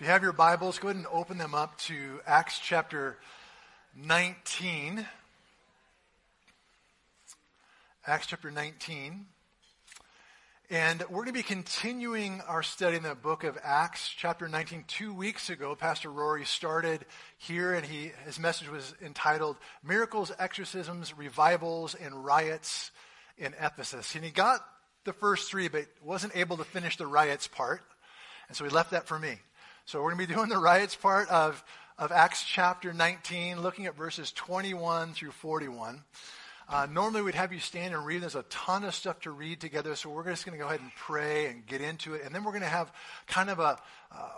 If you have your Bibles, go ahead and open them up to Acts chapter 19. Acts chapter 19. And we're going to be continuing our study in the book of Acts, chapter 19. Two weeks ago, Pastor Rory started here, and he, his message was entitled Miracles, Exorcisms, Revivals, and Riots in Ephesus. And he got the first three, but wasn't able to finish the riots part. And so he left that for me. So we're going to be doing the riots part of, of Acts chapter 19, looking at verses 21 through 41. Uh, normally we'd have you stand and read. There's a ton of stuff to read together, so we're just going to go ahead and pray and get into it. And then we're going to have kind of a,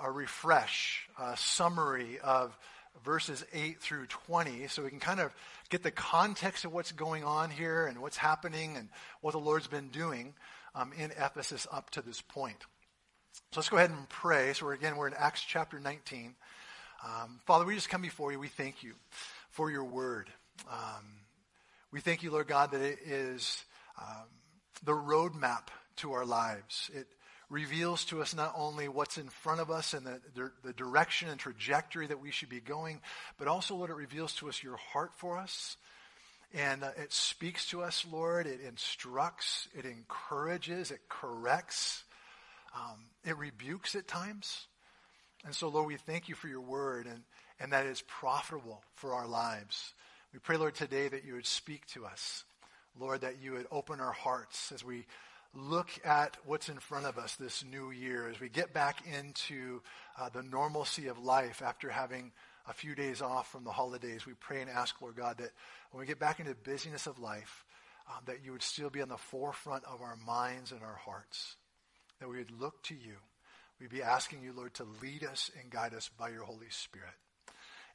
a refresh, a summary of verses 8 through 20, so we can kind of get the context of what's going on here and what's happening and what the Lord's been doing um, in Ephesus up to this point. So let's go ahead and pray. So we're, again, we're in Acts chapter 19. Um, Father, we just come before you. We thank you for your word. Um, we thank you, Lord God, that it is um, the roadmap to our lives. It reveals to us not only what's in front of us and the, the, the direction and trajectory that we should be going, but also, Lord, it reveals to us your heart for us. And uh, it speaks to us, Lord. It instructs, it encourages, it corrects. Um, it rebukes at times. And so, Lord, we thank you for your word and, and that is profitable for our lives. We pray, Lord, today that you would speak to us. Lord, that you would open our hearts as we look at what's in front of us this new year, as we get back into uh, the normalcy of life after having a few days off from the holidays. We pray and ask, Lord God, that when we get back into the busyness of life, um, that you would still be on the forefront of our minds and our hearts that we would look to you. We'd be asking you, Lord, to lead us and guide us by your Holy Spirit.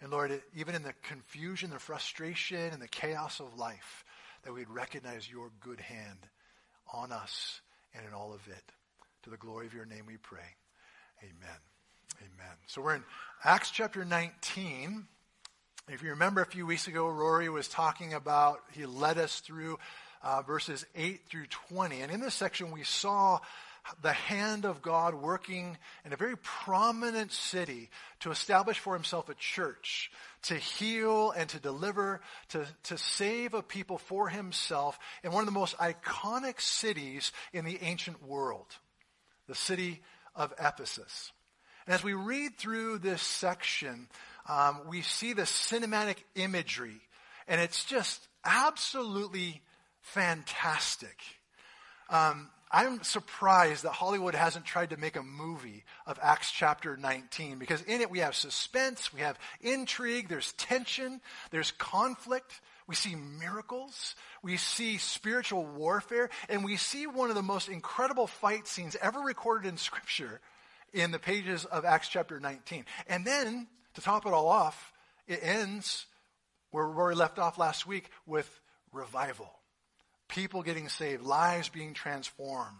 And Lord, even in the confusion, the frustration, and the chaos of life, that we'd recognize your good hand on us and in all of it. To the glory of your name we pray. Amen. Amen. So we're in Acts chapter 19. If you remember a few weeks ago, Rory was talking about, he led us through uh, verses 8 through 20. And in this section, we saw the hand of God working in a very prominent city to establish for himself a church, to heal and to deliver, to, to save a people for himself in one of the most iconic cities in the ancient world, the city of Ephesus. And as we read through this section, um, we see the cinematic imagery, and it's just absolutely fantastic. Um, I'm surprised that Hollywood hasn't tried to make a movie of Acts chapter 19 because in it we have suspense, we have intrigue, there's tension, there's conflict, we see miracles, we see spiritual warfare, and we see one of the most incredible fight scenes ever recorded in Scripture in the pages of Acts chapter 19. And then, to top it all off, it ends where we left off last week with revival people getting saved, lives being transformed,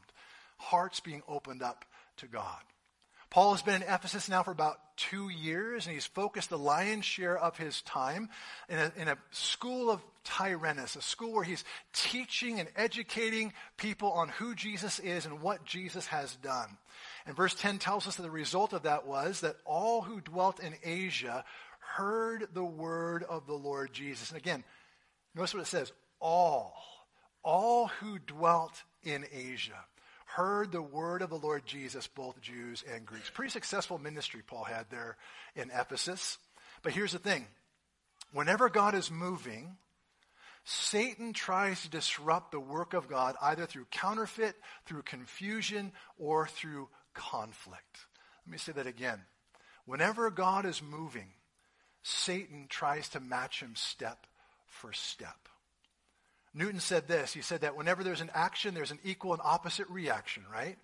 hearts being opened up to God. Paul has been in Ephesus now for about two years, and he's focused the lion's share of his time in a, in a, school of Tyrannus, a school where he's teaching and educating people on who Jesus is and what Jesus has done. And verse 10 tells us that the result of that was that all who dwelt in Asia heard the word of the Lord Jesus. And again, notice what it says all all who dwelt in Asia heard the word of the Lord Jesus, both Jews and Greeks. Pretty successful ministry Paul had there in Ephesus. But here's the thing whenever God is moving, Satan tries to disrupt the work of God either through counterfeit, through confusion, or through conflict. Let me say that again. Whenever God is moving, Satan tries to match him step for step. Newton said this. He said that whenever there's an action, there's an equal and opposite reaction, right?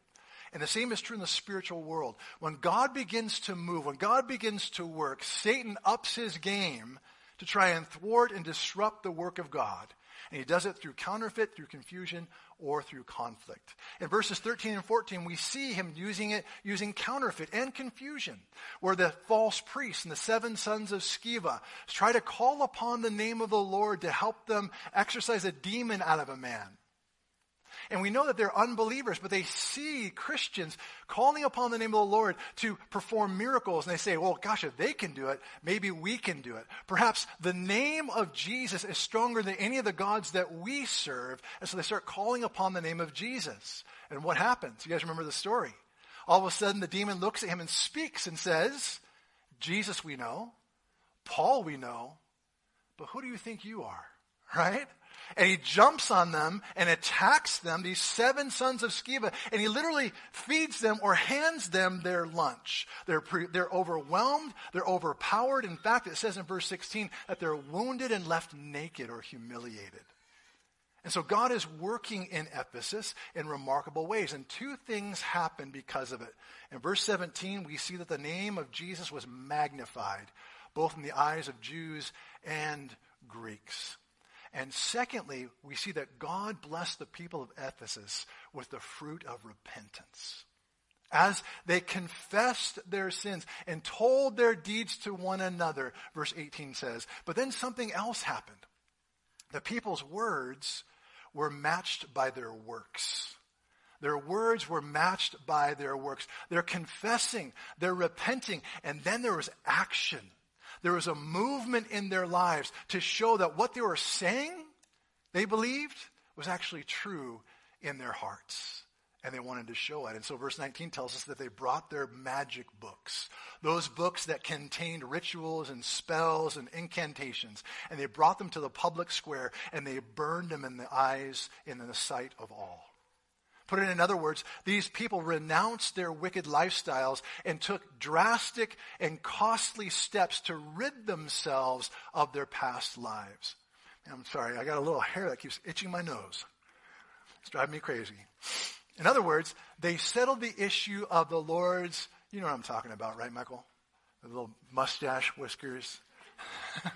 And the same is true in the spiritual world. When God begins to move, when God begins to work, Satan ups his game to try and thwart and disrupt the work of God. And he does it through counterfeit, through confusion, or through conflict. In verses 13 and 14, we see him using it, using counterfeit and confusion, where the false priests and the seven sons of Sceva try to call upon the name of the Lord to help them exorcise a demon out of a man. And we know that they're unbelievers, but they see Christians calling upon the name of the Lord to perform miracles. And they say, well, gosh, if they can do it, maybe we can do it. Perhaps the name of Jesus is stronger than any of the gods that we serve. And so they start calling upon the name of Jesus. And what happens? You guys remember the story. All of a sudden, the demon looks at him and speaks and says, Jesus we know, Paul we know, but who do you think you are? Right? And he jumps on them and attacks them, these seven sons of Sceva, and he literally feeds them or hands them their lunch. They're, pre, they're overwhelmed, they're overpowered. In fact, it says in verse 16 that they're wounded and left naked or humiliated. And so God is working in Ephesus in remarkable ways. And two things happen because of it. In verse 17, we see that the name of Jesus was magnified, both in the eyes of Jews and Greeks. And secondly, we see that God blessed the people of Ephesus with the fruit of repentance. As they confessed their sins and told their deeds to one another, verse 18 says. But then something else happened. The people's words were matched by their works. Their words were matched by their works. They're confessing, they're repenting, and then there was action. There was a movement in their lives to show that what they were saying, they believed, was actually true in their hearts. And they wanted to show it. And so verse 19 tells us that they brought their magic books, those books that contained rituals and spells and incantations. And they brought them to the public square and they burned them in the eyes and in the sight of all. Put it in other words, these people renounced their wicked lifestyles and took drastic and costly steps to rid themselves of their past lives. I'm sorry, I got a little hair that keeps itching my nose. It's driving me crazy. In other words, they settled the issue of the Lord's, you know what I'm talking about, right, Michael? The little mustache, whiskers.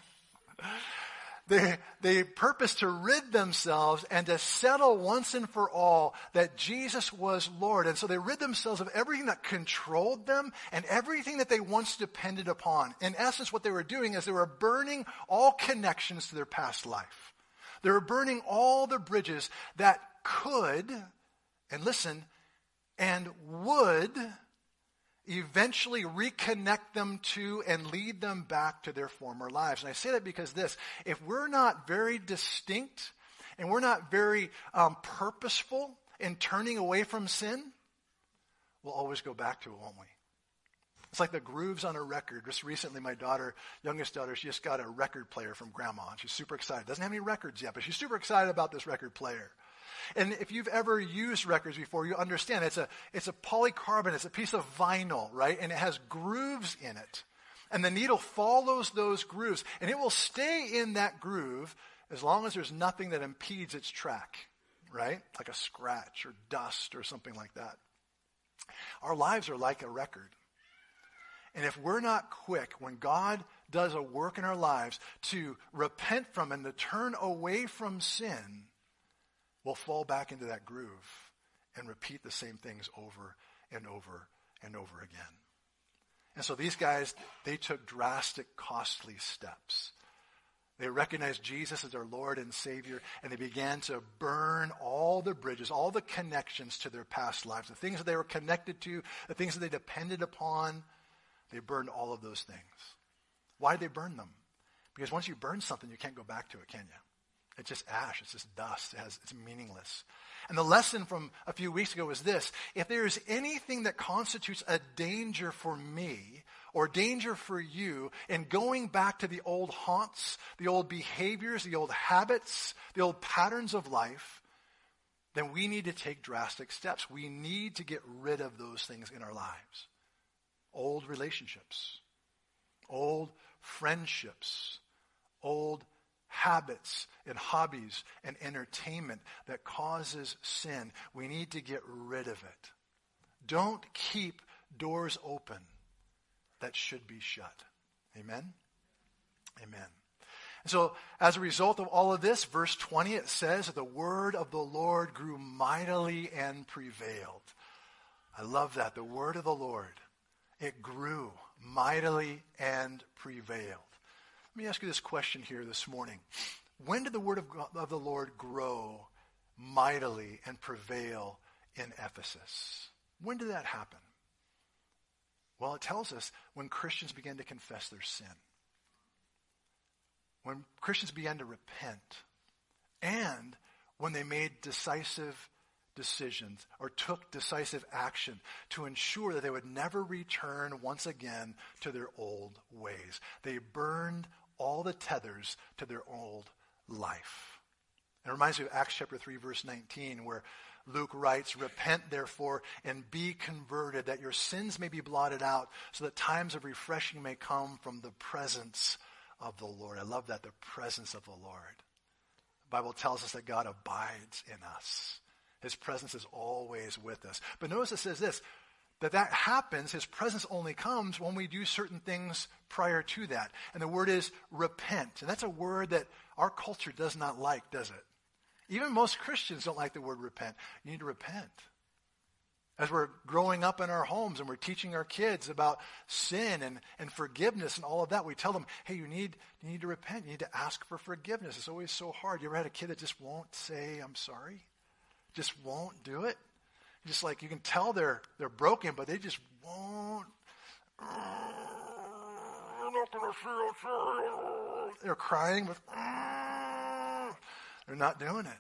they, they purpose to rid themselves and to settle once and for all that Jesus was Lord. And so they rid themselves of everything that controlled them and everything that they once depended upon. In essence, what they were doing is they were burning all connections to their past life. They were burning all the bridges that could and listen, and would eventually reconnect them to and lead them back to their former lives. And I say that because this, if we're not very distinct and we're not very um, purposeful in turning away from sin, we'll always go back to it, won't we? It's like the grooves on a record. Just recently, my daughter, youngest daughter, she just got a record player from grandma, and she's super excited. Doesn't have any records yet, but she's super excited about this record player. And if you've ever used records before, you understand it's a, it's a polycarbonate, it's a piece of vinyl, right? And it has grooves in it. And the needle follows those grooves, and it will stay in that groove as long as there's nothing that impedes its track, right? Like a scratch or dust or something like that. Our lives are like a record. And if we're not quick, when God does a work in our lives to repent from and to turn away from sin, will fall back into that groove and repeat the same things over and over and over again. And so these guys, they took drastic, costly steps. They recognized Jesus as their Lord and Savior, and they began to burn all the bridges, all the connections to their past lives, the things that they were connected to, the things that they depended upon. They burned all of those things. Why did they burn them? Because once you burn something, you can't go back to it, can you? It's just ash. It's just dust. It has, it's meaningless. And the lesson from a few weeks ago was this. If there is anything that constitutes a danger for me or danger for you in going back to the old haunts, the old behaviors, the old habits, the old patterns of life, then we need to take drastic steps. We need to get rid of those things in our lives. Old relationships, old friendships, old habits and hobbies and entertainment that causes sin. We need to get rid of it. Don't keep doors open that should be shut. Amen? Amen. And so, as a result of all of this, verse 20, it says, that The word of the Lord grew mightily and prevailed. I love that. The word of the Lord, it grew mightily and prevailed. Let me ask you this question here this morning. When did the word of, God, of the Lord grow mightily and prevail in Ephesus. When did that happen? Well, it tells us when Christians began to confess their sin. When Christians began to repent. And when they made decisive decisions or took decisive action to ensure that they would never return once again to their old ways. They burned all the tethers to their old life. It reminds me of Acts chapter 3 verse 19 where Luke writes, Repent therefore and be converted that your sins may be blotted out so that times of refreshing may come from the presence of the Lord. I love that, the presence of the Lord. The Bible tells us that God abides in us. His presence is always with us. But notice it says this, that that happens, his presence only comes when we do certain things prior to that. And the word is repent. And that's a word that our culture does not like, does it? Even most Christians don't like the word repent. You need to repent. As we're growing up in our homes and we're teaching our kids about sin and, and forgiveness and all of that, we tell them, hey, you need, you need to repent. You need to ask for forgiveness. It's always so hard. You ever had a kid that just won't say, I'm sorry? Just won't do it? Just like you can tell they're, they're broken, but they just won't. They're crying with, they're not doing it.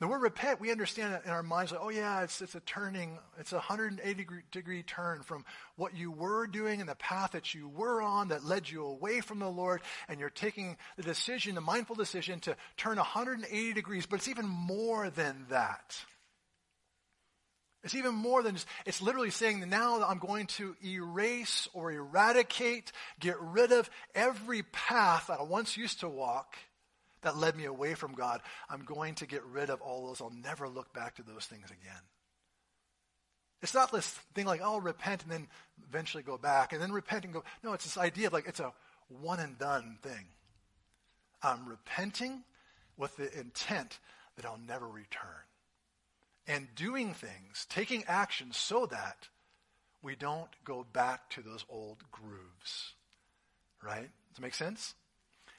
The word repent, we understand it in our minds like, oh yeah, it's, it's a turning, it's a 180 degree, degree turn from what you were doing and the path that you were on that led you away from the Lord, and you're taking the decision, the mindful decision to turn 180 degrees, but it's even more than that. It's even more than just, it's literally saying that now that I'm going to erase or eradicate, get rid of every path that I once used to walk that led me away from God. I'm going to get rid of all those. I'll never look back to those things again. It's not this thing like, oh, repent and then eventually go back and then repent and go. No, it's this idea of like it's a one and done thing. I'm repenting with the intent that I'll never return. And doing things, taking action so that we don't go back to those old grooves. Right? Does it make sense?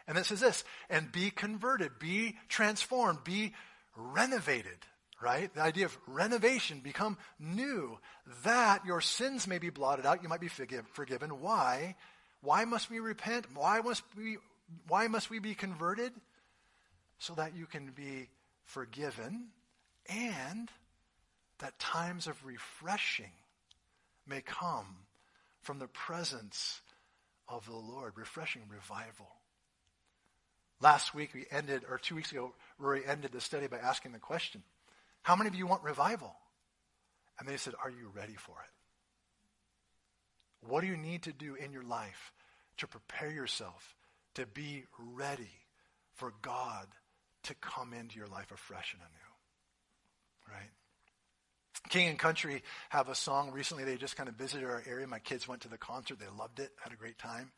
And it says this, and be converted, be transformed, be renovated, right? The idea of renovation, become new, that your sins may be blotted out, you might be forgive, forgiven. Why? Why must we repent? Why must we, why must we be converted? So that you can be forgiven and that times of refreshing may come from the presence of the Lord, refreshing revival. Last week we ended, or two weeks ago, Rory ended the study by asking the question, how many of you want revival? And they said, are you ready for it? What do you need to do in your life to prepare yourself to be ready for God to come into your life afresh and anew? Right? King and Country have a song recently. They just kind of visited our area. My kids went to the concert. They loved it, had a great time.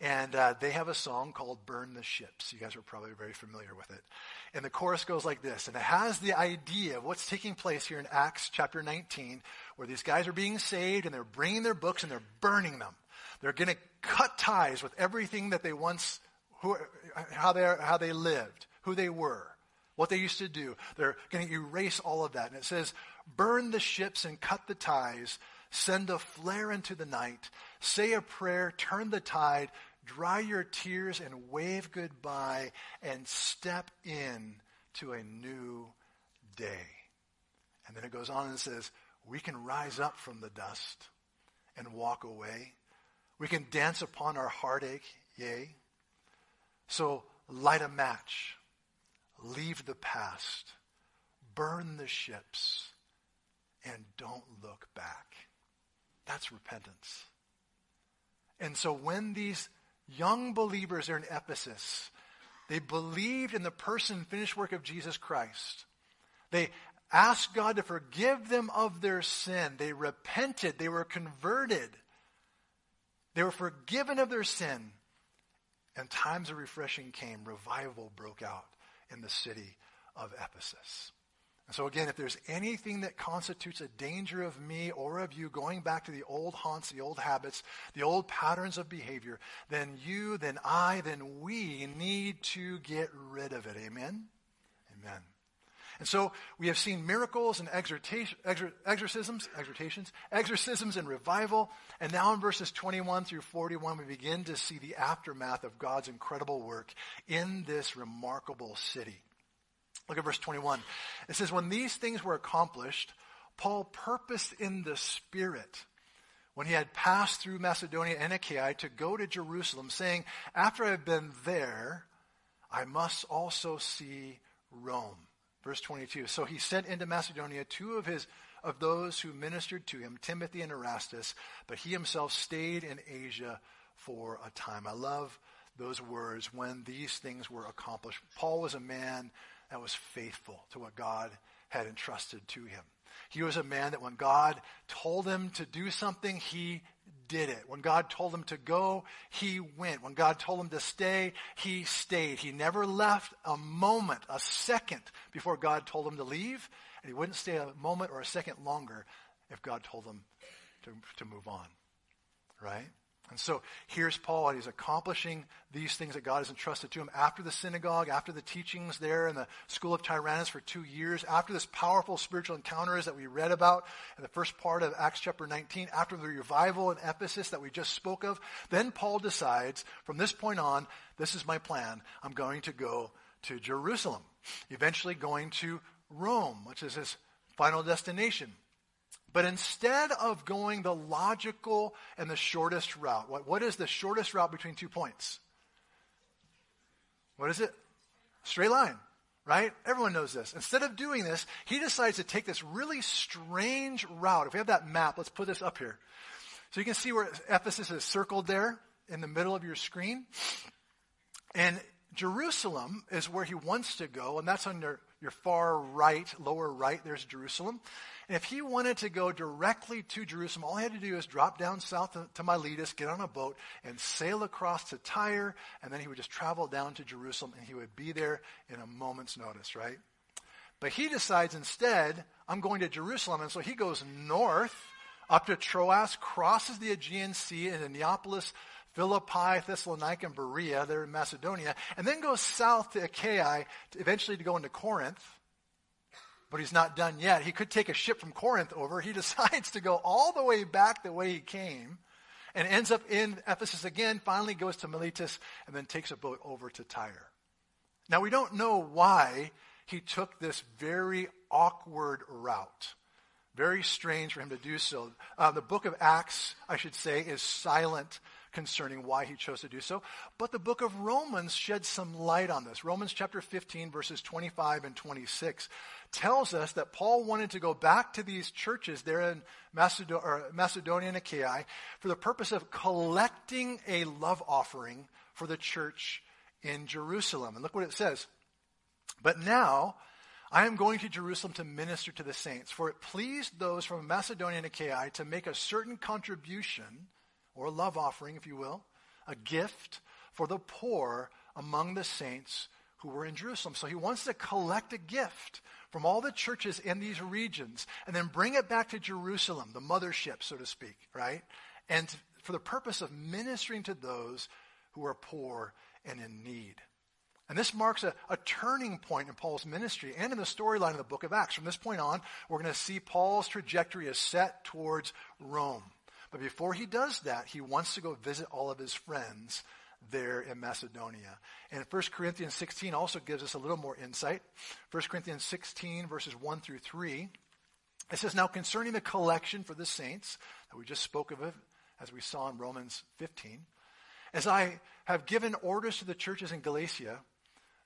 And uh, they have a song called Burn the Ships. You guys are probably very familiar with it. And the chorus goes like this. And it has the idea of what's taking place here in Acts chapter 19, where these guys are being saved and they're bringing their books and they're burning them. They're going to cut ties with everything that they once, who, how, they how they lived, who they were, what they used to do. They're going to erase all of that. And it says, burn the ships and cut the ties, send a flare into the night, say a prayer, turn the tide, dry your tears and wave goodbye and step in to a new day. And then it goes on and says, we can rise up from the dust and walk away. We can dance upon our heartache, yea. So light a match, leave the past, burn the ships, and don't look back. That's repentance. And so when these young believers are in Ephesus. They believed in the person and finished work of Jesus Christ. They asked God to forgive them of their sin. They repented. They were converted. They were forgiven of their sin. And times of refreshing came. Revival broke out in the city of Ephesus. And so again, if there's anything that constitutes a danger of me or of you going back to the old haunts, the old habits, the old patterns of behavior, then you, then I, then we need to get rid of it. Amen? Amen. And so we have seen miracles and exhortation, exorcisms, exhortations, exorcisms and revival. And now in verses 21 through 41, we begin to see the aftermath of God's incredible work in this remarkable city. Look at verse 21. It says, When these things were accomplished, Paul purposed in the Spirit when he had passed through Macedonia and Achaia to go to Jerusalem, saying, After I have been there, I must also see Rome. Verse 22. So he sent into Macedonia two of his of those who ministered to him, Timothy and Erastus, but he himself stayed in Asia for a time. I love those words when these things were accomplished. Paul was a man that was faithful to what God had entrusted to him. He was a man that when God told him to do something, he did it. When God told him to go, he went. When God told him to stay, he stayed. He never left a moment, a second before God told him to leave, and he wouldn't stay a moment or a second longer if God told him to, to move on. Right? And so here's Paul, and he's accomplishing these things that God has entrusted to him after the synagogue, after the teachings there in the school of Tyrannus for two years, after this powerful spiritual encounters that we read about in the first part of Acts chapter 19, after the revival in Ephesus that we just spoke of. Then Paul decides, from this point on, this is my plan. I'm going to go to Jerusalem, eventually going to Rome, which is his final destination. But instead of going the logical and the shortest route, what, what is the shortest route between two points? What is it? Straight line, right? Everyone knows this. Instead of doing this, he decides to take this really strange route. If we have that map, let's put this up here. So you can see where Ephesus is circled there in the middle of your screen. And Jerusalem is where he wants to go, and that's on your, your far right, lower right, there's Jerusalem. And if he wanted to go directly to Jerusalem, all he had to do is drop down south to, to Miletus, get on a boat, and sail across to Tyre, and then he would just travel down to Jerusalem, and he would be there in a moment's notice, right? But he decides instead, I'm going to Jerusalem, and so he goes north up to Troas, crosses the Aegean Sea into Neapolis, Philippi, Thessalonica, and Berea, there in Macedonia, and then goes south to Achaia, eventually to go into Corinth but he's not done yet. He could take a ship from Corinth over. He decides to go all the way back the way he came and ends up in Ephesus again, finally goes to Miletus, and then takes a boat over to Tyre. Now, we don't know why he took this very awkward route. Very strange for him to do so. Uh, the book of Acts, I should say, is silent concerning why he chose to do so. But the book of Romans sheds some light on this. Romans chapter 15, verses 25 and 26 tells us that Paul wanted to go back to these churches there in Macedonia and Achaia for the purpose of collecting a love offering for the church in Jerusalem. And look what it says. But now, I am going to Jerusalem to minister to the saints, for it pleased those from Macedonia and Achaia to make a certain contribution or love offering, if you will, a gift for the poor among the saints who were in Jerusalem. So he wants to collect a gift from all the churches in these regions and then bring it back to Jerusalem, the mothership, so to speak, right? And for the purpose of ministering to those who are poor and in need. And this marks a, a, turning point in Paul's ministry and in the storyline of the book of Acts. From this point on, we're going to see Paul's trajectory is set towards Rome. But before he does that, he wants to go visit all of his friends there in Macedonia. And 1 Corinthians 16 also gives us a little more insight. 1 Corinthians 16, verses 1 through 3. It says, Now concerning the collection for the saints, that we just spoke of it, as we saw in Romans 15, as I have given orders to the churches in Galatia,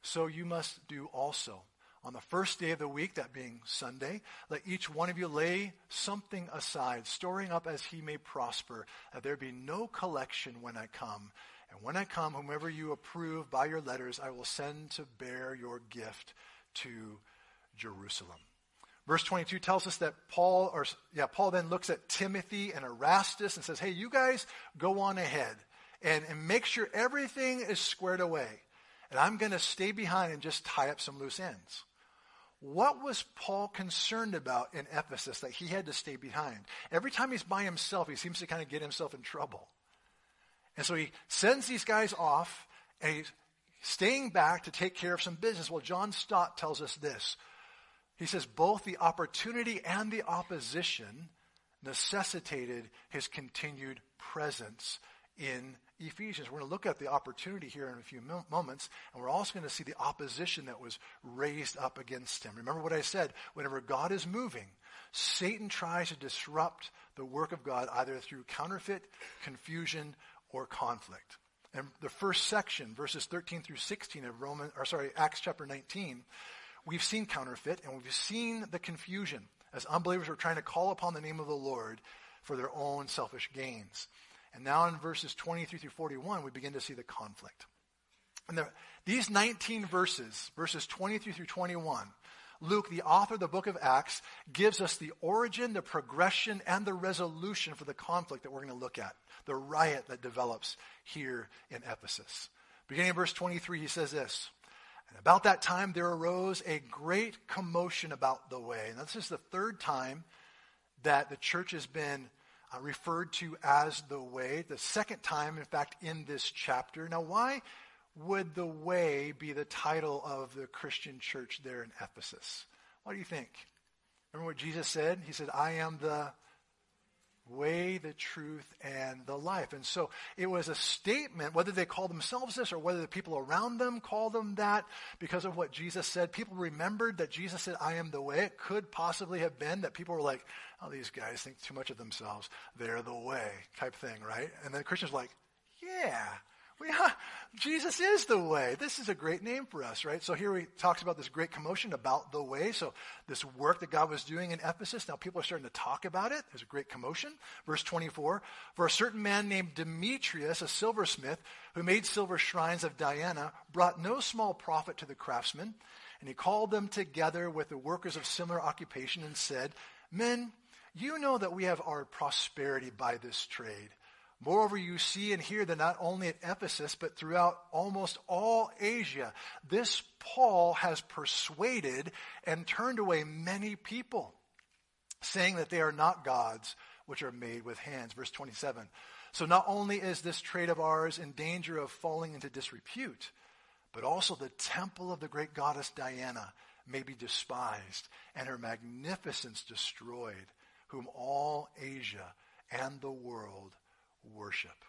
so you must do also. On the first day of the week, that being Sunday, let each one of you lay something aside, storing up as he may prosper, that there be no collection when I come. And when I come, whomever you approve by your letters, I will send to bear your gift to Jerusalem. Verse 22 tells us that Paul, or yeah, Paul then looks at Timothy and Erastus and says, hey, you guys go on ahead and, and make sure everything is squared away. And I'm going to stay behind and just tie up some loose ends. What was Paul concerned about in Ephesus that he had to stay behind? Every time he's by himself, he seems to kind of get himself in trouble. And so he sends these guys off, and he's staying back to take care of some business. Well, John Stott tells us this he says both the opportunity and the opposition necessitated his continued presence in Ephesians. We're going to look at the opportunity here in a few moments, and we're also going to see the opposition that was raised up against him. Remember what I said whenever God is moving, Satan tries to disrupt the work of God either through counterfeit, confusion, or conflict. And the first section, verses 13 through 16 of Roman, or sorry, Acts chapter 19, we've seen counterfeit and we've seen the confusion as unbelievers were trying to call upon the name of the Lord for their own selfish gains. And now in verses 23 through 41, we begin to see the conflict. And the, these 19 verses, verses 23 through 21, Luke, the author of the book of Acts, gives us the origin, the progression, and the resolution for the conflict that we're going to look at, the riot that develops here in Ephesus. Beginning in verse 23, he says this And about that time there arose a great commotion about the way. Now, this is the third time that the church has been uh, referred to as the way. The second time, in fact, in this chapter. Now, why would the way be the title of the Christian church there in Ephesus? What do you think? Remember what Jesus said? He said, I am the way, the truth, and the life. And so it was a statement, whether they called themselves this or whether the people around them called them that because of what Jesus said. People remembered that Jesus said, I am the way. It could possibly have been that people were like, oh, these guys think too much of themselves. They're the way type thing, right? And then Christians were like, yeah, we, Jesus is the way. This is a great name for us, right? So here he talks about this great commotion about the way. So this work that God was doing in Ephesus, now people are starting to talk about it. There's a great commotion. Verse 24, for a certain man named Demetrius, a silversmith, who made silver shrines of Diana, brought no small profit to the craftsmen. And he called them together with the workers of similar occupation and said, Men, you know that we have our prosperity by this trade. Moreover, you see and hear that not only at Ephesus, but throughout almost all Asia, this Paul has persuaded and turned away many people, saying that they are not gods which are made with hands. Verse 27. So not only is this trade of ours in danger of falling into disrepute, but also the temple of the great goddess Diana may be despised and her magnificence destroyed, whom all Asia and the world worship.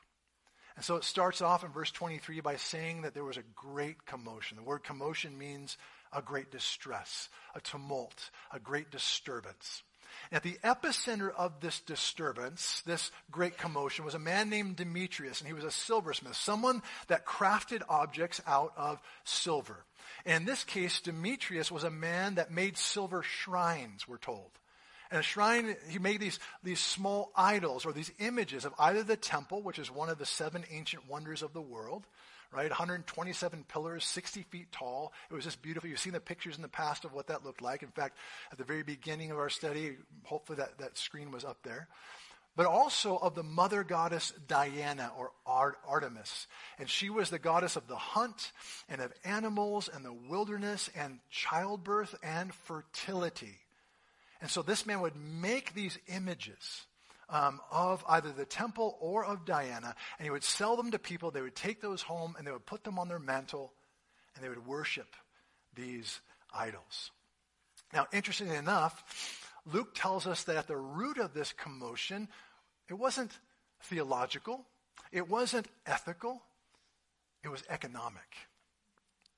And so it starts off in verse 23 by saying that there was a great commotion. The word commotion means a great distress, a tumult, a great disturbance. At the epicenter of this disturbance, this great commotion, was a man named Demetrius, and he was a silversmith, someone that crafted objects out of silver. And in this case, Demetrius was a man that made silver shrines, we're told. And a shrine, he made these, these small idols or these images of either the temple, which is one of the seven ancient wonders of the world, right? 127 pillars, 60 feet tall. It was just beautiful. You've seen the pictures in the past of what that looked like. In fact, at the very beginning of our study, hopefully that, that screen was up there. But also of the mother goddess Diana or Artemis. And she was the goddess of the hunt and of animals and the wilderness and childbirth and fertility. And so this man would make these images um, of either the temple or of Diana, and he would sell them to people. They would take those home and they would put them on their mantle, and they would worship these idols. Now, interestingly enough, Luke tells us that at the root of this commotion, it wasn't theological, it wasn't ethical, it was economic.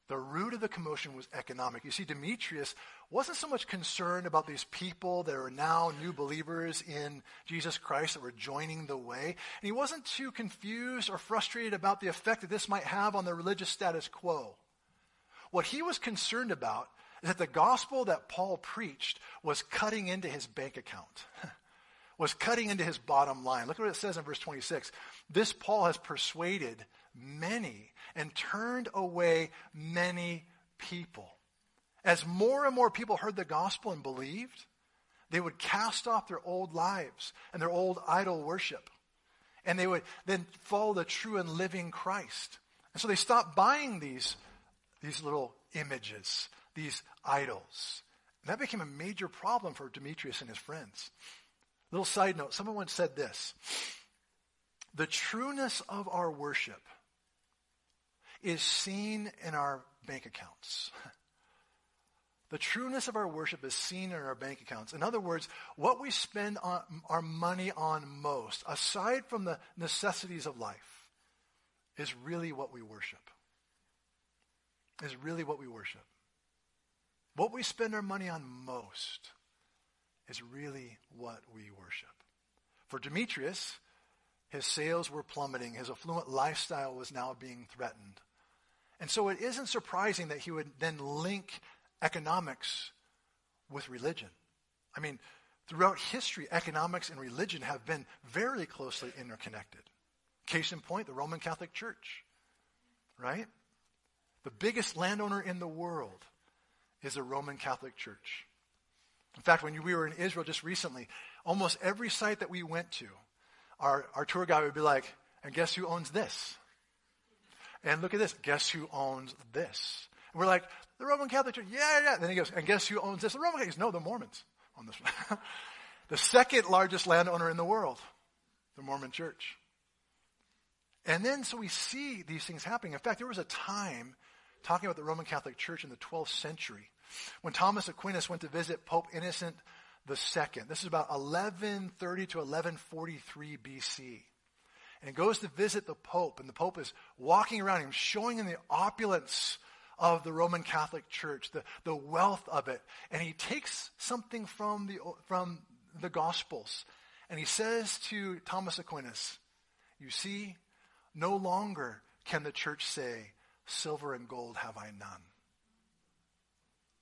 The root of the commotion was economic. You see, Demetrius wasn't so much concerned about these people that are now new believers in Jesus Christ that were joining the way. And he wasn't too confused or frustrated about the effect that this might have on the religious status quo. What he was concerned about is that the gospel that Paul preached was cutting into his bank account. was cutting into his bottom line. Look at what it says in verse 26. This Paul has persuaded many and turned away many people. As more and more people heard the gospel and believed, they would cast off their old lives and their old idol worship. And they would then follow the true and living Christ. And so they stopped buying these, these little images, these idols. And that became a major problem for Demetrius and his friends. Little side note someone once said this The trueness of our worship is seen in our bank accounts. The trueness of our worship is seen in our bank accounts. In other words, what we spend on, our money on most, aside from the necessities of life, is really what we worship. Is really what we worship. What we spend our money on most is really what we worship. For Demetrius, his sales were plummeting. His affluent lifestyle was now being threatened. And so it isn't surprising that he would then link economics with religion. I mean, throughout history, economics and religion have been very closely interconnected. Case in point, the Roman Catholic Church, right? The biggest landowner in the world is the Roman Catholic Church. In fact, when we were in Israel just recently, almost every site that we went to, our, our tour guide would be like, and guess who owns this? And look at this. Guess who owns this? And we're like, the Roman Catholic Church. Yeah, yeah. Then he goes, and guess who owns this? The Roman Catholics. No, the Mormons on this one. the second largest landowner in the world, the Mormon Church. And then, so we see these things happening. In fact, there was a time, talking about the Roman Catholic Church in the 12th century, when Thomas Aquinas went to visit Pope Innocent II. This is about 1130 to 1143 BC. And goes to visit the Pope, and the Pope is walking around him, showing him the opulence of the Roman Catholic Church, the, the wealth of it. And he takes something from the, from the Gospels, and he says to Thomas Aquinas, You see, no longer can the church say, Silver and gold have I none.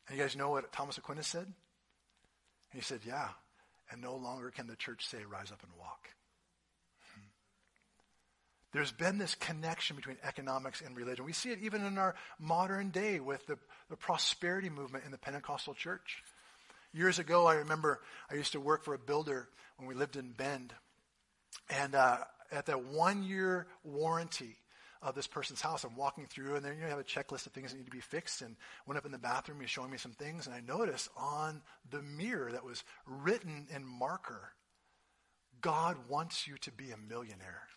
And you guys know what Thomas Aquinas said? He said, Yeah. And no longer can the church say, Rise up and walk. There's been this connection between economics and religion. We see it even in our modern day with the, the prosperity movement in the Pentecostal church. Years ago, I remember I used to work for a builder when we lived in Bend. And uh, at that one year warranty, of this person's house. I'm walking through, and then you, know, have a checklist of things that need to be fixed. And went up in the bathroom, he's showing me some things, and I noticed on the mirror that was written in marker, God wants you to be a millionaire.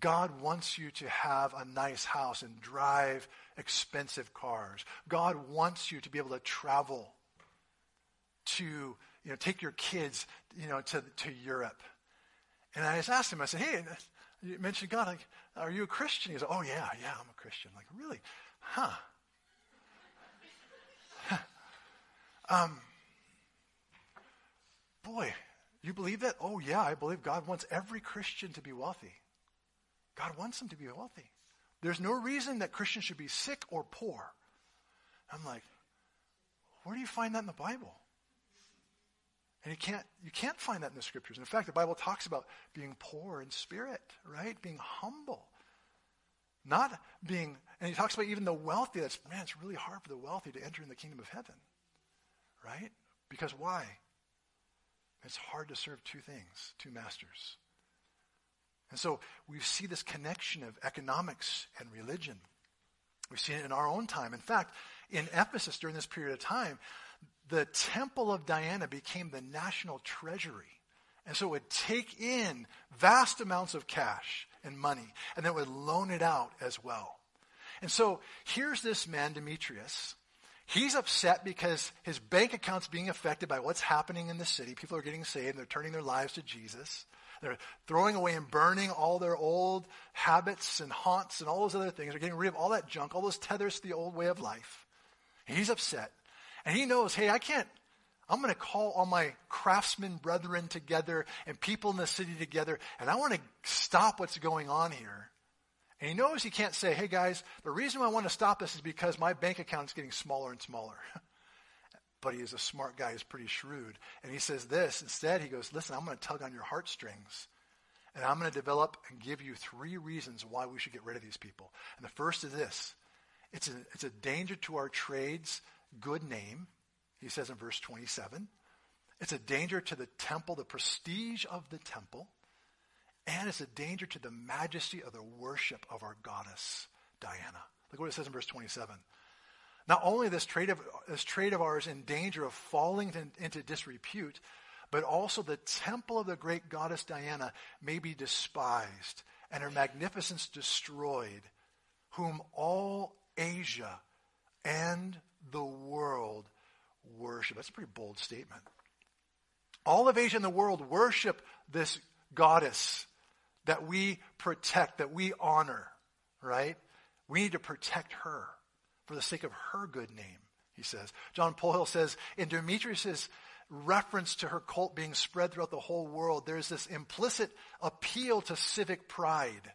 God wants you to have a nice house and drive expensive cars. God wants you to be able to travel to, you know, take your kids, you know, to, to Europe. And I just asked him, I said, hey, you mentioned God. Like, are you a Christian? He said, Oh, yeah, yeah, I'm a Christian. Like, really? Huh. um, boy, you believe that? Oh, yeah, I believe God wants every Christian to be wealthy. God wants them to be wealthy. There's no reason that Christians should be sick or poor. I'm like, where do you find that in the Bible? And you can't, you can't find that in the scriptures. In fact, the Bible talks about being poor in spirit, right? Being humble. Not being, and he talks about even the wealthy. That's, man, it's really hard for the wealthy to enter in the kingdom of heaven, right? Because why? It's hard to serve two things, two masters. And so we see this connection of economics and religion. We've seen it in our own time. In fact, in Ephesus during this period of time, the temple of Diana became the national treasury. And so it would take in vast amounts of cash and money, and then would loan it out as well. And so here's this man, Demetrius. He's upset because his bank account's being affected by what's happening in the city. People are getting saved, they're turning their lives to Jesus. They're throwing away and burning all their old habits and haunts and all those other things. They're getting rid of all that junk, all those tethers to the old way of life. And he's upset. And he knows, hey, I can't, I'm going to call all my craftsmen brethren together and people in the city together, and I want to stop what's going on here. And he knows he can't say, hey guys, the reason I want to stop this is because my bank account is getting smaller and smaller. but he is a smart guy, he's pretty shrewd. And he says this instead, he goes, listen, I'm going to tug on your heartstrings. And I'm going to develop and give you three reasons why we should get rid of these people. And the first is this it's a, it's a danger to our trades good name, he says in verse 27. It's a danger to the temple, the prestige of the temple, and it's a danger to the majesty of the worship of our goddess, Diana. Look what it says in verse 27. Not only this trade of, this trade of ours in danger of falling into disrepute, but also the temple of the great goddess Diana may be despised and her magnificence destroyed, whom all Asia and the world worship. That's a pretty bold statement. All of Asia and the world worship this goddess that we protect, that we honor, right? We need to protect her for the sake of her good name, he says. John Polhill says, in Demetrius's reference to her cult being spread throughout the whole world, there's this implicit appeal to civic pride.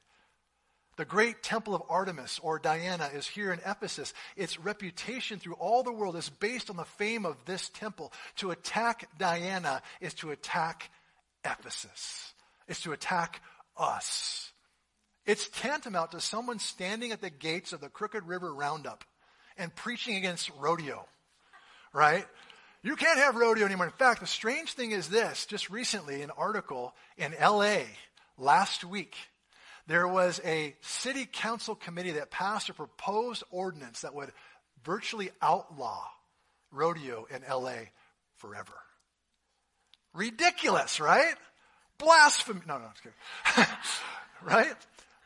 The great temple of Artemis or Diana is here in Ephesus. Its reputation through all the world is based on the fame of this temple. To attack Diana is to attack Ephesus. It's to attack us. It's tantamount to someone standing at the gates of the Crooked River Roundup and preaching against rodeo, right? You can't have rodeo anymore. In fact, the strange thing is this just recently, an article in LA last week, there was a city council committee that passed a proposed ordinance that would virtually outlaw rodeo in LA forever. Ridiculous, right? Blasphemy. No, no, right?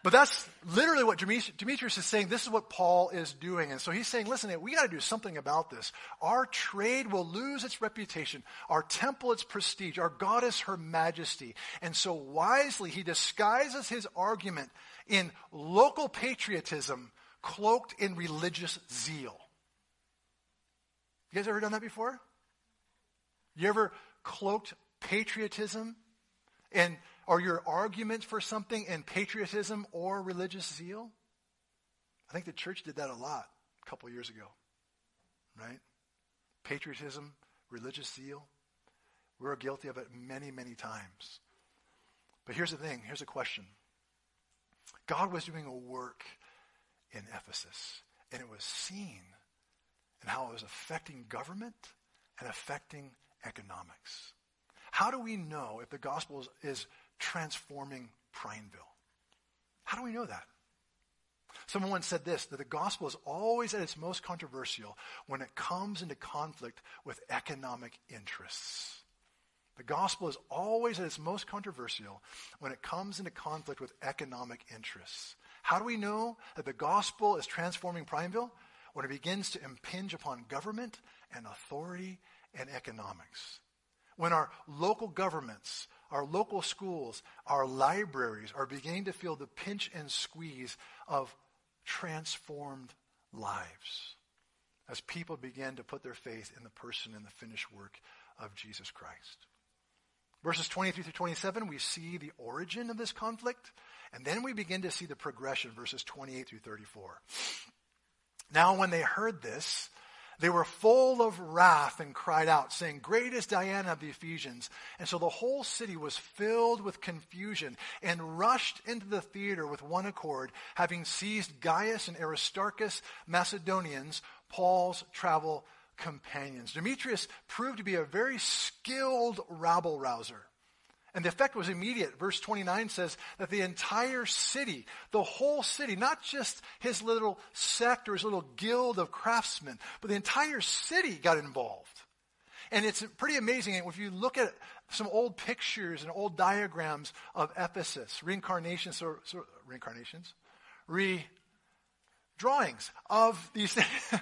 But that's literally what Demetrius is saying. This is what Paul is doing. And so he's saying, listen, we got to do something about this. Our trade will lose its reputation, our temple its prestige, our goddess her majesty. And so wisely, he disguises his argument in local patriotism cloaked in religious zeal. You guys ever done that before? You ever cloaked patriotism and are your arguments for something in patriotism or religious zeal? I think the church did that a lot a couple years ago, right? Patriotism, religious zeal. We're guilty of it many, many times. But here's the thing here's a question God was doing a work in Ephesus, and it was seen in how it was affecting government and affecting economics. How do we know if the gospel is, is transforming Prineville? How do we know that? Someone once said this that the gospel is always at its most controversial when it comes into conflict with economic interests. The gospel is always at its most controversial when it comes into conflict with economic interests. How do we know that the gospel is transforming Prineville? When it begins to impinge upon government and authority and economics when our local governments, our local schools, our libraries are beginning to feel the pinch and squeeze of transformed lives as people begin to put their faith in the person and the finished work of Jesus Christ. Verses 23 through 27, we see the origin of this conflict, and then we begin to see the progression, verses 28 through 34. Now, when they heard this, they were full of wrath and cried out, saying, Great is Diana of the Ephesians. And so the whole city was filled with confusion and rushed into the theater with one accord, having seized Gaius and Aristarchus, Macedonians, Paul's travel companions. Demetrius proved to be a very skilled rabble rouser. And the effect was immediate. Verse 29 says that the entire city, the whole city, not just his little sect or his little guild of craftsmen, but the entire city got involved. And it's pretty amazing. If you look at some old pictures and old diagrams of Ephesus, reincarnations, or, or reincarnations, re drawings of these things.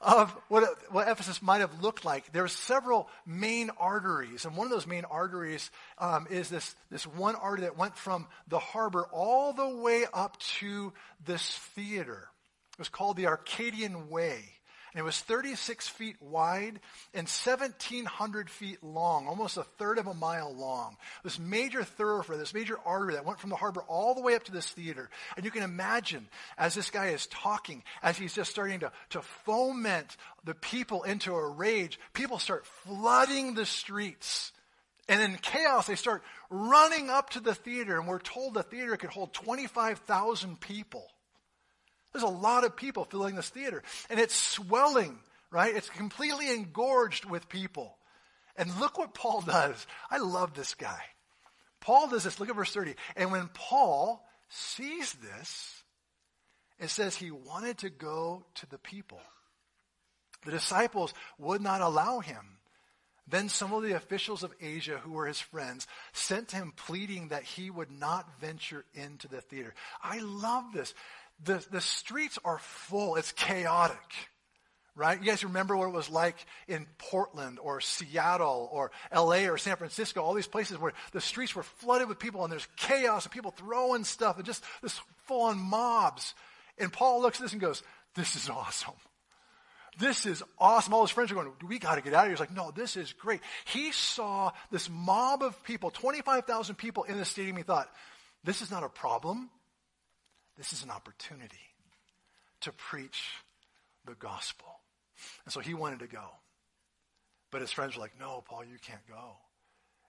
Of what, what Ephesus might have looked like. There are several main arteries, and one of those main arteries um, is this, this one artery that went from the harbor all the way up to this theater. It was called the Arcadian Way. And it was 36 feet wide and 1,700 feet long, almost a third of a mile long. This major thoroughfare, this major artery that went from the harbor all the way up to this theater. And you can imagine as this guy is talking, as he's just starting to, to foment the people into a rage, people start flooding the streets. And in chaos, they start running up to the theater, and we're told the theater could hold 25,000 people. There's a lot of people filling this theater, and it's swelling, right? It's completely engorged with people. And look what Paul does. I love this guy. Paul does this. Look at verse 30. And when Paul sees this, it says he wanted to go to the people. The disciples would not allow him. Then some of the officials of Asia, who were his friends, sent him pleading that he would not venture into the theater. I love this. The, the streets are full. It's chaotic right? You guys remember what it was like in Portland or Seattle or LA or San Francisco, all these places where the streets were flooded with people and there's chaos and people throwing stuff and just this full on mobs. And Paul looks at this and goes, This is awesome. This is awesome. All his friends are going, We got to get out of here. He's like, No, this is great. He saw this mob of people, 25,000 people in the stadium. He thought, This is not a problem. This is an opportunity to preach the gospel. And so he wanted to go. But his friends were like, no, Paul, you can't go.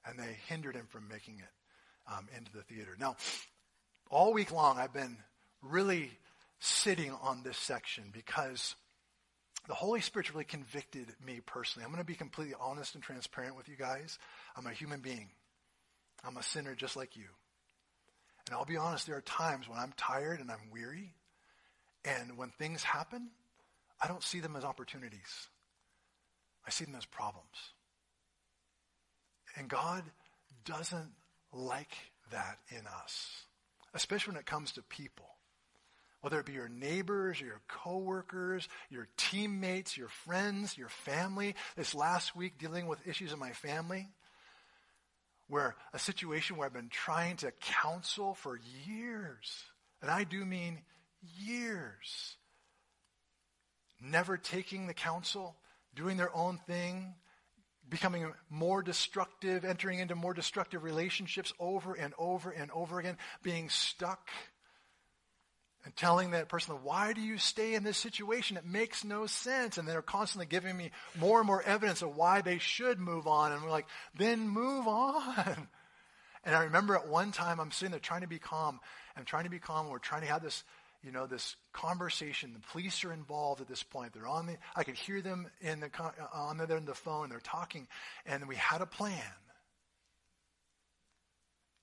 And they hindered him from making it um, into the theater. Now, all week long, I've been really sitting on this section because the Holy Spirit really convicted me personally. I'm going to be completely honest and transparent with you guys. I'm a human being. I'm a sinner just like you. And I'll be honest, there are times when I'm tired and I'm weary. And when things happen, I don't see them as opportunities. I see them as problems. And God doesn't like that in us, especially when it comes to people. Whether it be your neighbors, or your coworkers, your teammates, your friends, your family. This last week, dealing with issues in my family, where a situation where I've been trying to counsel for years, and I do mean years, never taking the counsel, doing their own thing, becoming more destructive, entering into more destructive relationships over and over and over again, being stuck and telling that person, why do you stay in this situation? It makes no sense. And they're constantly giving me more and more evidence of why they should move on. And we're like, then move on. And I remember at one time I'm sitting there trying to be calm. I'm trying to be calm. We're trying to have this you know, this conversation. The police are involved at this point. They're on the, I could hear them in the, uh, on the, in the phone. They're talking. And we had a plan.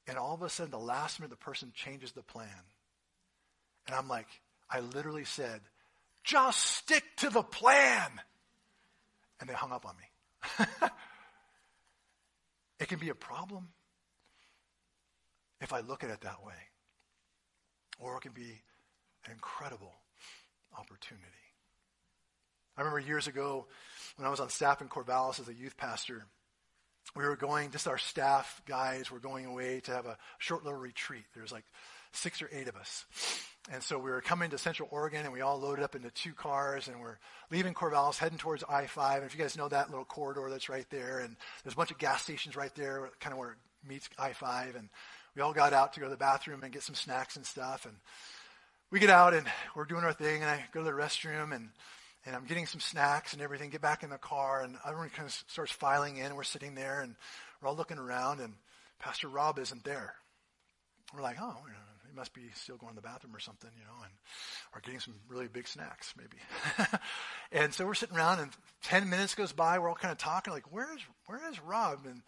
And all of a sudden, the last minute, the person changes the plan. And I'm like, I literally said, just stick to the plan. And they hung up on me. it can be a problem if I look at it that way. Or it can be an incredible opportunity. I remember years ago when I was on staff in Corvallis as a youth pastor, we were going, just our staff guys were going away to have a short little retreat. There was like six or eight of us. And so we were coming to Central Oregon and we all loaded up into two cars and we're leaving Corvallis, heading towards I-5. And if you guys know that little corridor that's right there and there's a bunch of gas stations right there, kind of where it meets I-5. And we all got out to go to the bathroom and get some snacks and stuff. And we get out and we're doing our thing, and I go to the restroom and and I'm getting some snacks and everything. Get back in the car, and everyone kind of starts filing in. We're sitting there, and we're all looking around, and Pastor Rob isn't there. We're like, oh, must be still going to the bathroom or something, you know, and or getting some really big snacks, maybe. and so we're sitting around, and ten minutes goes by. We're all kind of talking, like, where's where is Rob? And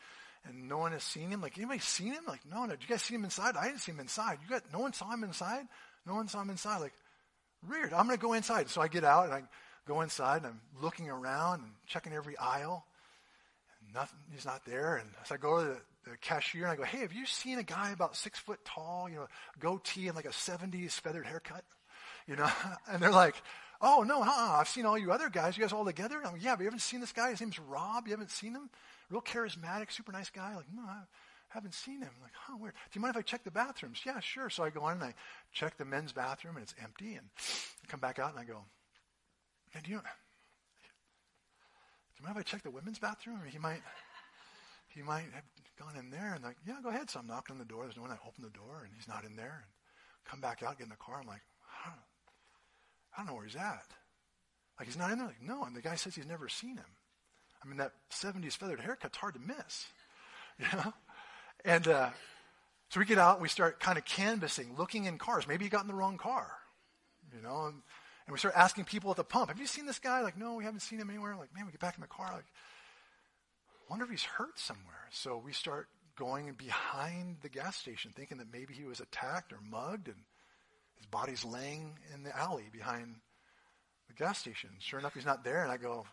and no one has seen him. Like, anybody seen him? Like, no, no. Did you guys see him inside? I didn't see him inside. You got no one saw him inside. No one saw him inside. Like, weird. I'm to go inside. So I get out and I go inside and I'm looking around and checking every aisle. And nothing, he's not there. And so I go to the, the cashier and I go, hey, have you seen a guy about six foot tall, you know, goatee and like a 70s feathered haircut? You know, and they're like, oh, no, huh? I've seen all you other guys. You guys all together? I'm like, yeah, but you haven't seen this guy? His name's Rob. You haven't seen him? Real charismatic, super nice guy. Like, no, I, haven't seen him. I'm like, huh, where? Do you mind if I check the bathrooms? Yeah, sure. So I go in and I check the men's bathroom and it's empty. And I come back out and I go, hey, do you, do you mind if I check the women's bathroom? He might, he might have gone in there. And like, yeah, go ahead. So I'm knocking on the door. There's no one. I open the door and he's not in there. And come back out, get in the car. I'm like, huh, I don't know where he's at. Like, he's not in there? Like, no. And the guy says he's never seen him. I mean, that 70s feathered haircut's hard to miss. You know? And uh, so we get out we start kind of canvassing, looking in cars. Maybe he got in the wrong car, you know. And, and we start asking people at the pump, "Have you seen this guy?" Like, no, we haven't seen him anywhere. Like, man, we get back in the car. Like, wonder if he's hurt somewhere. So we start going behind the gas station, thinking that maybe he was attacked or mugged, and his body's laying in the alley behind the gas station. Sure enough, he's not there. And I go,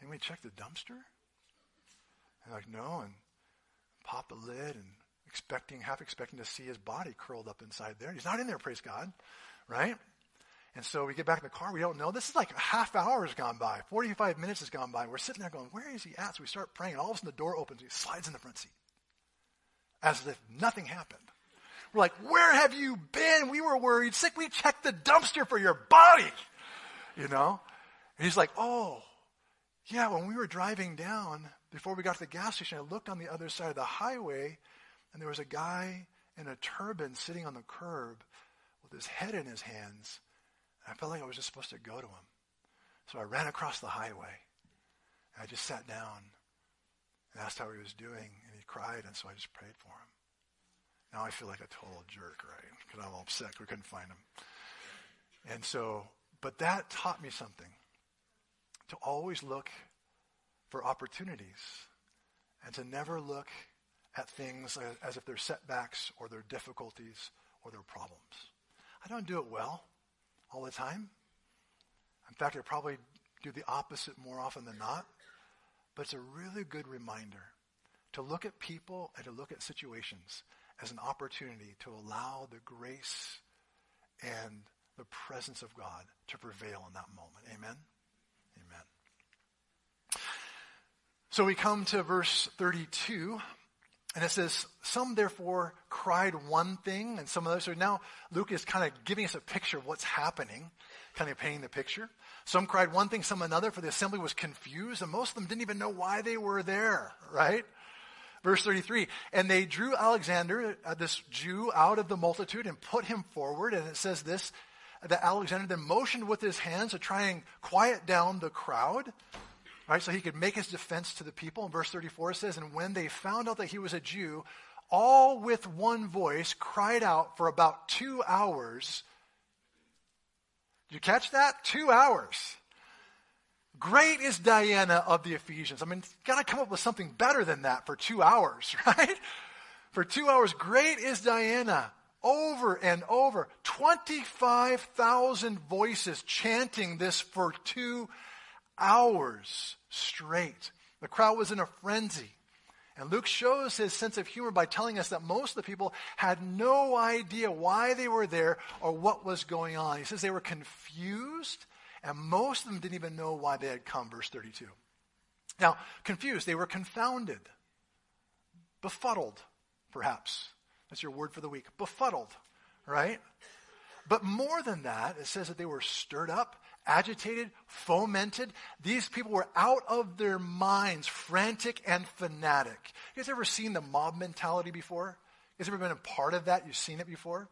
"Anybody check the dumpster?" And like, no. And pop the lid and expecting, half expecting to see his body curled up inside there. He's not in there, praise God. right? And so we get back in the car. We don't know. This is like a half hour has gone by. 45 minutes has gone by. We're sitting there going, where is he at? So we start praying. And all of a sudden the door opens. He slides in the front seat as if nothing happened. We're like, where have you been? We were worried sick. We checked the dumpster for your body. You know? And he's like, oh, yeah, when we were driving down, before we got to the gas station, I looked on the other side of the highway and there was a guy in a turban sitting on the curb with his head in his hands. I felt like I was just supposed to go to him. So I ran across the highway. And I just sat down and asked how he was doing. And he cried, and so I just prayed for him. Now I feel like a total jerk, right? Because I'm all upset we couldn't find him. And so, but that taught me something. To always look for opportunities and to never look at things as if they're setbacks or they're difficulties or they're problems. I don't do it well all the time. In fact, I probably do the opposite more often than not. But it's a really good reminder to look at people and to look at situations as an opportunity to allow the grace and the presence of God to prevail in that moment. Amen? Amen. So we come to verse 32. And it says, some therefore cried one thing and some others. So now Luke is kind of giving us a picture of what's happening, kind of painting the picture. Some cried one thing, some another, for the assembly was confused, and most of them didn't even know why they were there, right? Verse 33, and they drew Alexander, uh, this Jew, out of the multitude and put him forward. And it says this, that Alexander then motioned with his hands to try and quiet down the crowd. Right, so he could make his defense to the people. In verse 34 it says, And when they found out that he was a Jew, all with one voice cried out for about two hours. Did you catch that? Two hours. Great is Diana of the Ephesians. I mean, got to come up with something better than that for two hours, right? For two hours, great is Diana. Over and over. 25,000 voices chanting this for two hours straight. The crowd was in a frenzy. And Luke shows his sense of humor by telling us that most of the people had no idea why they were there or what was going on. He says they were confused, and most of them didn't even know why they had come, verse 32. Now, confused, they were confounded, befuddled, perhaps. That's your word for the week. Befuddled, right? But more than that, it says that they were stirred up agitated, fomented. These people were out of their minds, frantic and fanatic. You guys ever seen the mob mentality before? You guys ever been a part of that? You've seen it before?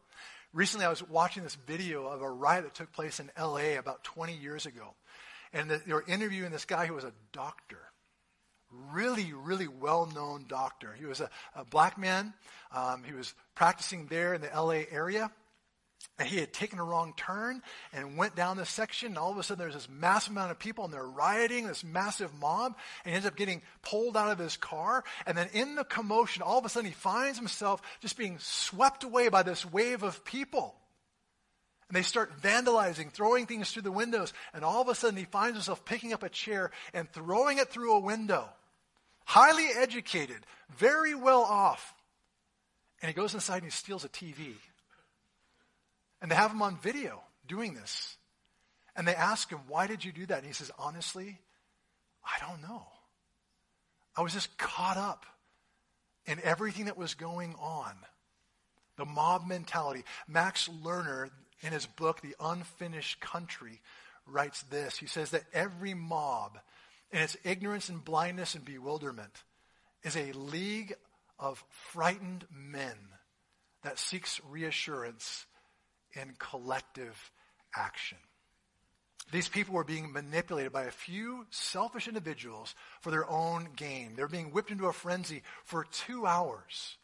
Recently, I was watching this video of a riot that took place in LA about 20 years ago. And they were interviewing this guy who was a doctor. Really, really well known doctor. He was a, a black man. Um, he was practicing there in the LA area and he had taken a wrong turn and went down this section and all of a sudden there's this massive amount of people and they're rioting this massive mob and he ends up getting pulled out of his car. And then in the commotion all of a sudden he finds himself just being swept away by this wave of people. And they start vandalizing throwing things through the windows and all of a sudden he finds himself picking up a chair and throwing it through a window. Highly educated very well off. And he goes inside and he steals a tv and they have him on video doing this. And they ask him, Why did you do that? And he says, Honestly, I don't know. I was just caught up in everything that was going on. The mob mentality. Max Lerner, in his book, The Unfinished Country, writes this. He says that every mob, in its ignorance and blindness and bewilderment, is a league of frightened men that seeks reassurance in collective action. These people were being manipulated by a few selfish individuals for their own gain. They were being whipped into a frenzy for two hours.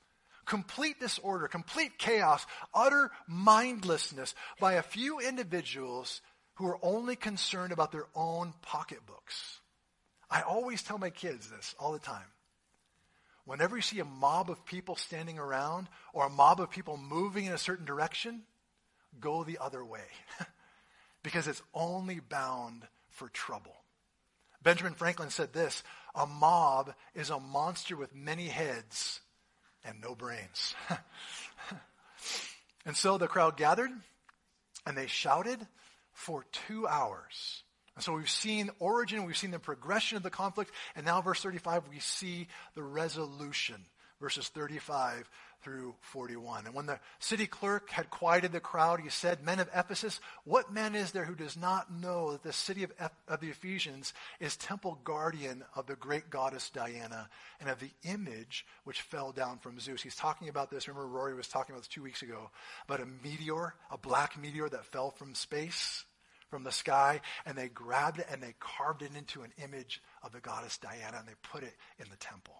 Complete disorder, complete chaos, utter mindlessness by a few individuals who are only concerned about their own pocketbooks. I always tell my kids this all the time. Whenever you see a mob of people standing around or a mob of people moving in a certain direction, go the other way because it's only bound for trouble. Benjamin Franklin said this A mob is a monster with many heads and no brains. and so the crowd gathered, And they shouted for two hours. And so we've seen origin, we've seen the progression of the conflict, and now verse 35, we see the resolution. Verses 35 through 41. And when the city clerk had quieted the crowd, he said, Men of Ephesus, what man is there who does not know that the city of, of the Ephesians is temple guardian of the great goddess Diana and of the image which fell down from Zeus? He's talking about this. Remember, Rory was talking about this two weeks ago about a meteor, a black meteor that fell from space, from the sky, and they grabbed it and they carved it into an image of the goddess Diana and they put it in the temple.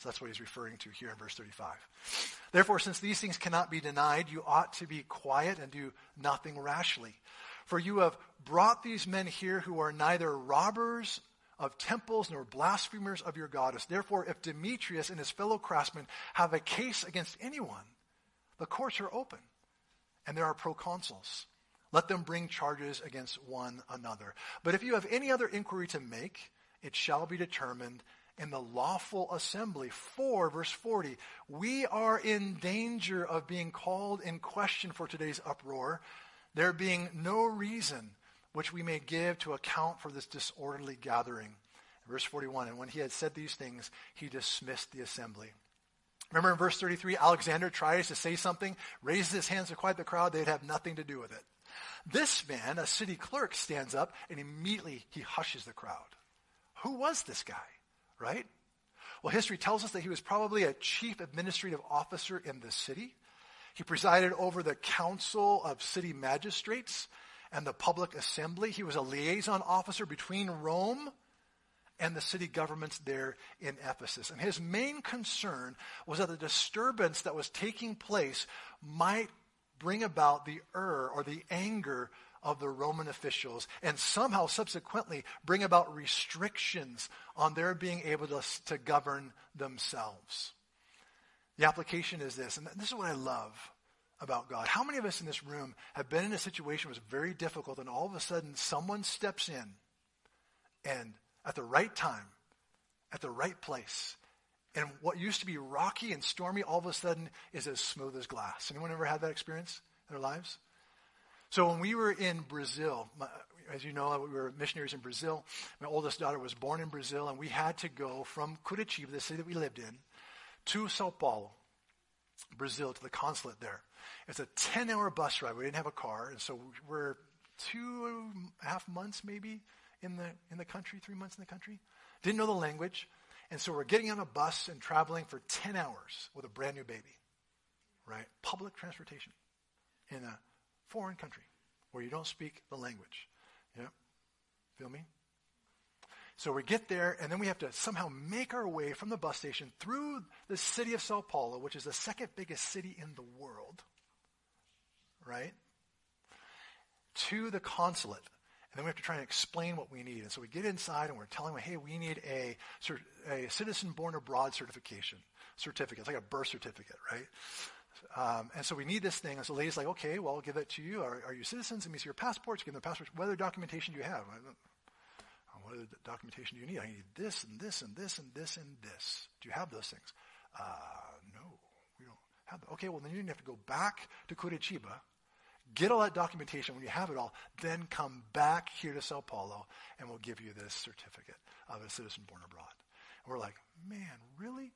So that's what he's referring to here in verse 35. Therefore, since these things cannot be denied, you ought to be quiet and do nothing rashly. For you have brought these men here who are neither robbers of temples nor blasphemers of your goddess. Therefore, if Demetrius and his fellow craftsmen have a case against anyone, the courts are open, and there are proconsuls. Let them bring charges against one another. But if you have any other inquiry to make, it shall be determined in the lawful assembly. 4 verse 40, we are in danger of being called in question for today's uproar, there being no reason which we may give to account for this disorderly gathering. Verse 41, and when he had said these things, he dismissed the assembly. Remember in verse 33, Alexander tries to say something, raises his hands to quiet the crowd, they'd have nothing to do with it. This man, a city clerk, stands up and immediately he hushes the crowd. Who was this guy? Right? Well, history tells us that he was probably a chief administrative officer in the city. He presided over the council of city magistrates and the public assembly. He was a liaison officer between Rome and the city governments there in Ephesus. And his main concern was that the disturbance that was taking place might bring about the ur or the anger of the Roman officials and somehow subsequently bring about restrictions on their being able to, to govern themselves. The application is this, and this is what I love about God. How many of us in this room have been in a situation that was very difficult and all of a sudden someone steps in and at the right time, at the right place, and what used to be rocky and stormy all of a sudden is as smooth as glass. Anyone ever had that experience in their lives? So when we were in Brazil, as you know, we were missionaries in Brazil. My oldest daughter was born in Brazil, and we had to go from Curitiba, the city that we lived in, to Sao Paulo, Brazil, to the consulate there. It's a 10-hour bus ride. We didn't have a car, and so we're two and a half months maybe in the, in the country, three months in the country. Didn't know the language. And so we're getting on a bus and traveling for 10 hours with a brand new baby, right? Public transportation in a foreign country where you don't speak the language. Yeah? Feel me? So we get there, and then we have to somehow make our way from the bus station through the city of Sao Paulo, which is the second biggest city in the world, right? To the consulate. And then we have to try and explain what we need. And so we get inside and we're telling them, hey, we need a, a citizen born abroad certification certificate. It's like a birth certificate, right? Um, and so we need this thing. And so the lady's like, okay, well, I'll give it to you. Are, are you citizens? Let me see your passports. Give them the passports. What other documentation do you have? What other documentation do you need? I need this and this and this and this and this. Do you have those things? Uh, no, we don't have that. Okay, well, then you have to go back to Curitiba, get all that documentation. When you have it all, then come back here to Sao Paulo, and we'll give you this certificate of a citizen born abroad. And we're like, man, really?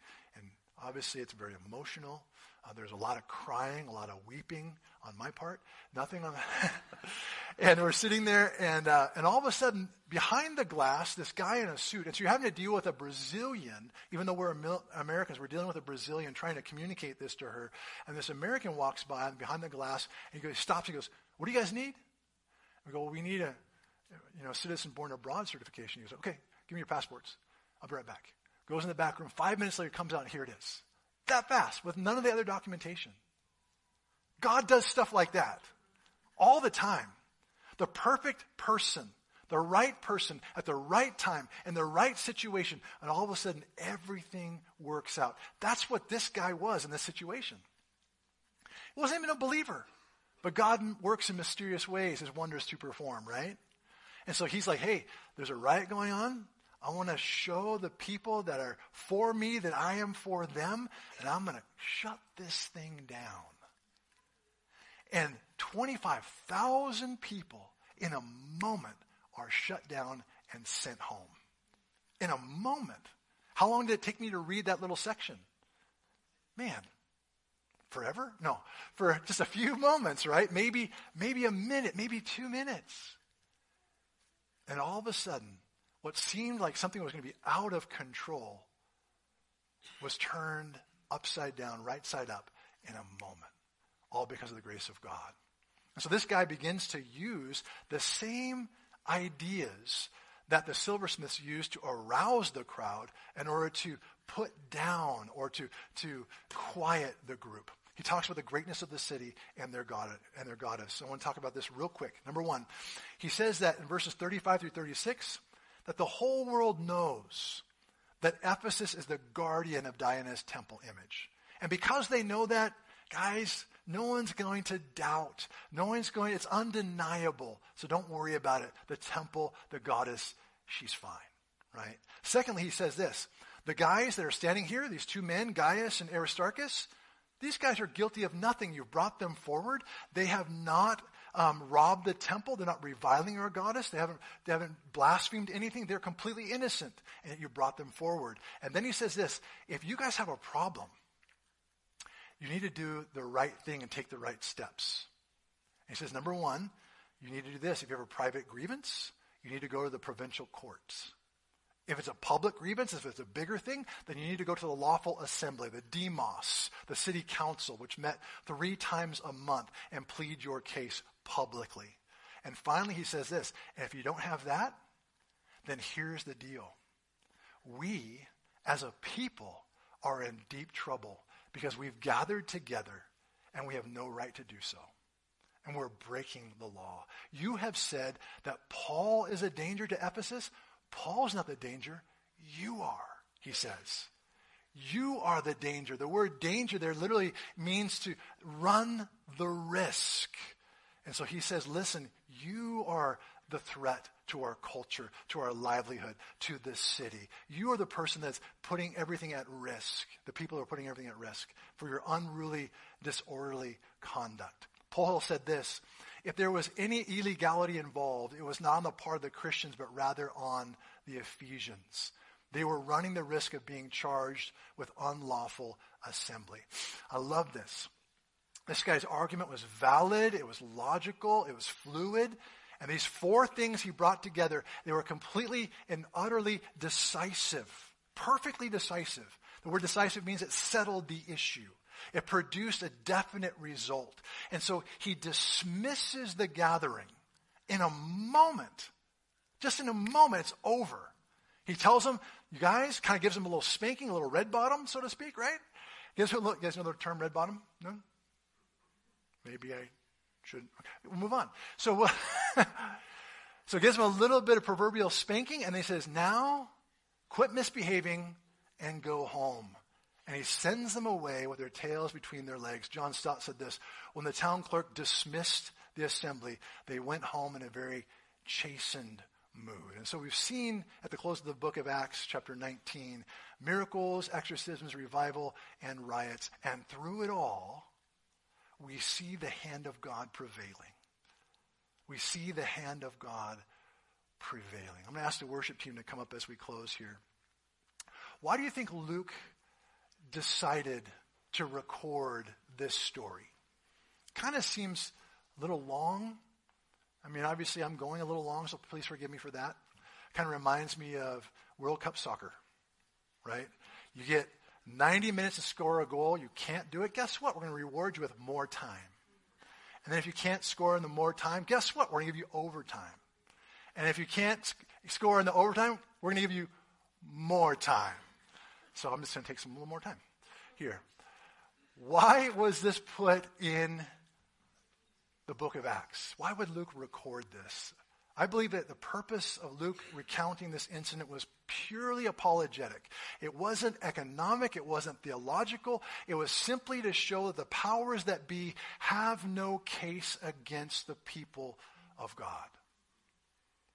Obviously, it's very emotional. Uh, there's a lot of crying, a lot of weeping on my part. Nothing on that. and we're sitting there, and uh, and all of a sudden, behind the glass, this guy in a suit. And so you're having to deal with a Brazilian, even though we're Americans, we're dealing with a Brazilian trying to communicate this to her. And this American walks by and behind the glass, and he goes, stops and goes, "What do you guys need?" We go, well, "We need a, you know, citizen born abroad certification." He goes, "Okay, give me your passports. I'll be right back." Goes in the back room. Five minutes later, comes out, and here it is that fast with none of the other documentation. God does stuff like that all the time. The perfect person, the right person at the right time in the right situation, and all of a sudden everything works out. That's what this guy was in this situation. He wasn't even a believer, but God works in mysterious ways, his wonders to perform, right? And so he's like, hey, there's a riot going on. I want to show the people that are for me that I am for them, and I'm going to shut this thing down. And 25,000 people in a moment are shut down and sent home. In a moment. How long did it take me to read that little section? Man, forever? No, for just a few moments, right? Maybe, maybe a minute, maybe two minutes. And all of a sudden, what seemed like something was going to be out of control was turned upside down, right side up in a moment, all because of the grace of God. And so this guy begins to use the same ideas that the silversmiths used to arouse the crowd in order to put down or to, to quiet the group. He talks about the greatness of the city and their god and their goddess. I want to talk about this real quick. Number one, he says that in verses 35 through 36, that the whole world knows that Ephesus is the guardian of Diana's temple image. And because they know that, guys, no one's going to doubt. No one's going, it's undeniable. So don't worry about it. The temple, the goddess, she's fine, right? Secondly, he says this. The guys that are standing here, these two men, Gaius and Aristarchus, these guys are guilty of nothing. You've brought them forward. They have not um, robbed the temple. They're not reviling our goddess. They haven't, they haven't blasphemed anything. They're completely innocent. And you brought them forward. And then he says this if you guys have a problem, you need to do the right thing and take the right steps. And he says, number one, you need to do this. If you have a private grievance, you need to go to the provincial courts. If it's a public grievance, if it's a bigger thing, then you need to go to the lawful assembly, the demos, the city council, which met three times a month and plead your case publicly. And finally, he says this, and if you don't have that, then here's the deal. We, as a people, are in deep trouble because we've gathered together and we have no right to do so. And we're breaking the law. You have said that Paul is a danger to Ephesus. Paul's not the danger. You are, he says. You are the danger. The word danger there literally means to run the risk. And so he says, listen, you are the threat to our culture, to our livelihood, to this city. You are the person that's putting everything at risk. The people are putting everything at risk for your unruly, disorderly conduct. Paul said this if there was any illegality involved, it was not on the part of the Christians, but rather on the Ephesians. They were running the risk of being charged with unlawful assembly. I love this. This guy's argument was valid, it was logical, it was fluid, and these four things he brought together, they were completely and utterly decisive, perfectly decisive. The word decisive means it settled the issue. It produced a definite result. And so he dismisses the gathering in a moment. Just in a moment, it's over. He tells them, you guys, kind of gives them a little spanking, a little red bottom, so to speak, right? Guess what, look, you guys know the term red bottom? No? Maybe I should. Okay, we'll move on. So, so gives them a little bit of proverbial spanking, and he says, now quit misbehaving and go home. And he sends them away with their tails between their legs. John Stott said this When the town clerk dismissed the assembly, they went home in a very chastened mood. And so we've seen at the close of the book of Acts, chapter 19, miracles, exorcisms, revival, and riots. And through it all, we see the hand of God prevailing. We see the hand of God prevailing. I'm going to ask the worship team to come up as we close here. Why do you think Luke decided to record this story? Kind of seems a little long. I mean, obviously, I'm going a little long, so please forgive me for that. Kind of reminds me of World Cup soccer, right? You get 90 minutes to score a goal, you can't do it, guess what? We're going to reward you with more time. And then if you can't score in the more time, guess what? We're going to give you overtime. And if you can't score in the overtime, we're going to give you more time. So I'm just going to take some a little more time here. Why was this put in the book of Acts? Why would Luke record this? I believe that the purpose of Luke recounting this incident was purely apologetic. It wasn't economic, it wasn't theological, it was simply to show that the powers that be have no case against the people of God.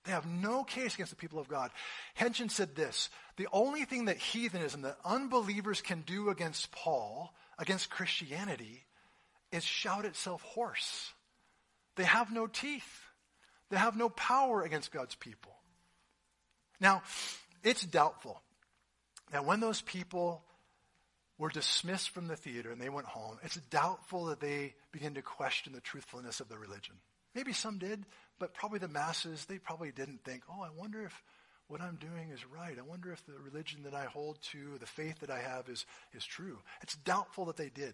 They have no case against the people of God. Henson said this The only thing that heathenism, that unbelievers can do against Paul, against Christianity, is shout itself hoarse. They have no teeth. They have no power against God's people. Now, it's doubtful that when those people were dismissed from the theater and they went home, it's doubtful that they began to question the truthfulness of the religion. Maybe some did, but probably the masses, they probably didn't think, oh, I wonder if what I'm doing is right. I wonder if the religion that I hold to, the faith that I have is, is true. It's doubtful that they did.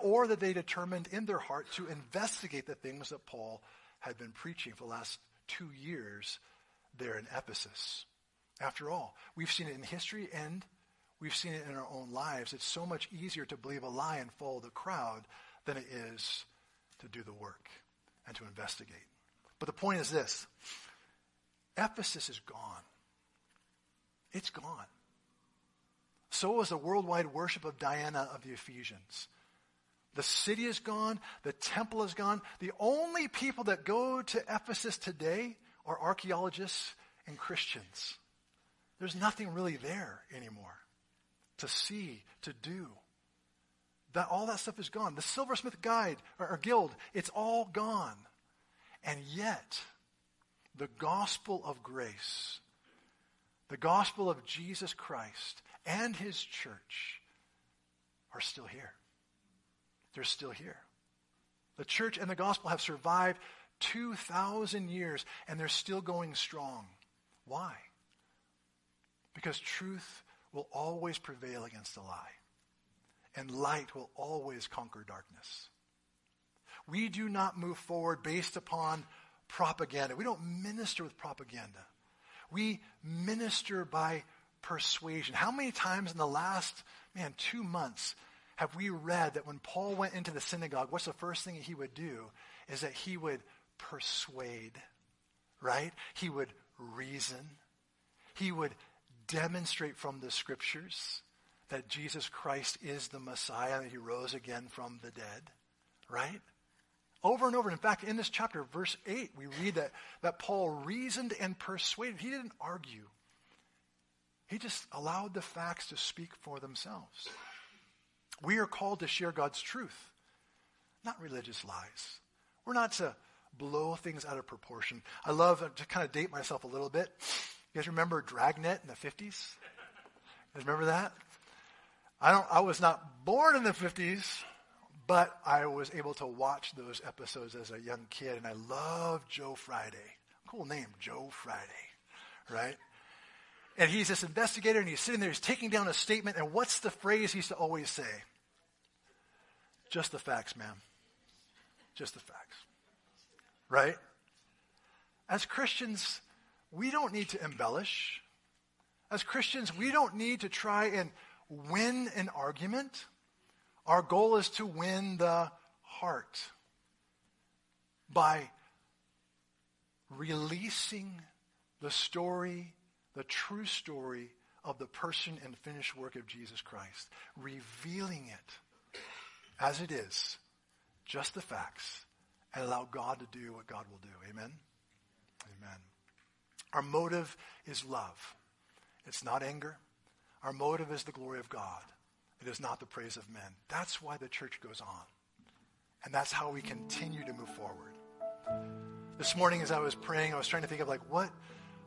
Or that they determined in their heart to investigate the things that Paul had been preaching for the last two years there in Ephesus. After all, we've seen it in history and we've seen it in our own lives. It's so much easier to believe a lie and follow the crowd than it is to do the work and to investigate. But the point is this Ephesus is gone. It's gone. So is the worldwide worship of Diana of the Ephesians. The city is gone. The temple is gone. The only people that go to Ephesus today are archaeologists and Christians. There's nothing really there anymore to see, to do. That all that stuff is gone. The silversmith guide or, or guild, it's all gone. And yet, the gospel of grace, the gospel of Jesus Christ and his church are still here. They're still here. The church and the gospel have survived 2,000 years and they're still going strong. Why? Because truth will always prevail against a lie, and light will always conquer darkness. We do not move forward based upon propaganda. We don't minister with propaganda. We minister by persuasion. How many times in the last, man, two months have we read that when Paul went into the synagogue, what's the first thing he would do? Is that he would persuade, right? He would reason. He would demonstrate from the scriptures that Jesus Christ is the Messiah, that he rose again from the dead, right? Over and over. In fact, in this chapter, verse 8, we read that, that Paul reasoned and persuaded. He didn't argue. He just allowed the facts to speak for themselves. We are called to share God's truth, not religious lies. We're not to blow things out of proportion. I love to kind of date myself a little bit. You guys remember Dragnet in the 50s? You guys remember that? I don't I was not born in the 50s, but I was able to watch those episodes as a young kid and I love Joe Friday. Cool name, Joe Friday, right? And he's this investigator and he's sitting there, he's taking down a statement, and what's the phrase he used to always say? Just the facts, ma'am. Just the facts right? As Christians, we don't need to embellish. As Christians, we don't need to try and win an argument. Our goal is to win the heart by releasing the story, the true story of the person and finished work of Jesus Christ, revealing it as it is, just the facts, and allow God to do what God will do. Amen? Amen. Our motive is love. It's not anger. Our motive is the glory of God. It is not the praise of men. That's why the church goes on. And that's how we continue to move forward. This morning as I was praying, I was trying to think of like what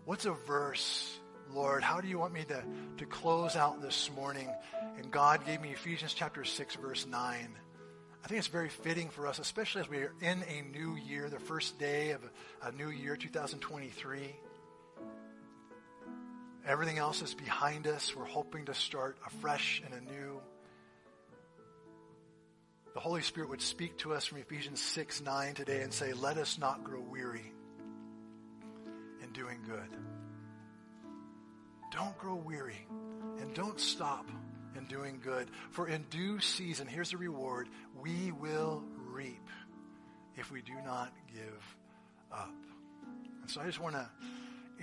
what's a verse, Lord, how do you want me to, to close out this morning? And God gave me Ephesians chapter 6, verse 9. I think it's very fitting for us, especially as we are in a new year, the first day of a, new year, 2023. Everything else is behind us. We're hoping to start afresh and anew. The Holy Spirit would speak to us from Ephesians 6 9 today and say, Let us not grow weary in doing good. Don't grow weary and don't stop in doing good. For in due season, here's the reward we will reap if we do not give up. And so I just want to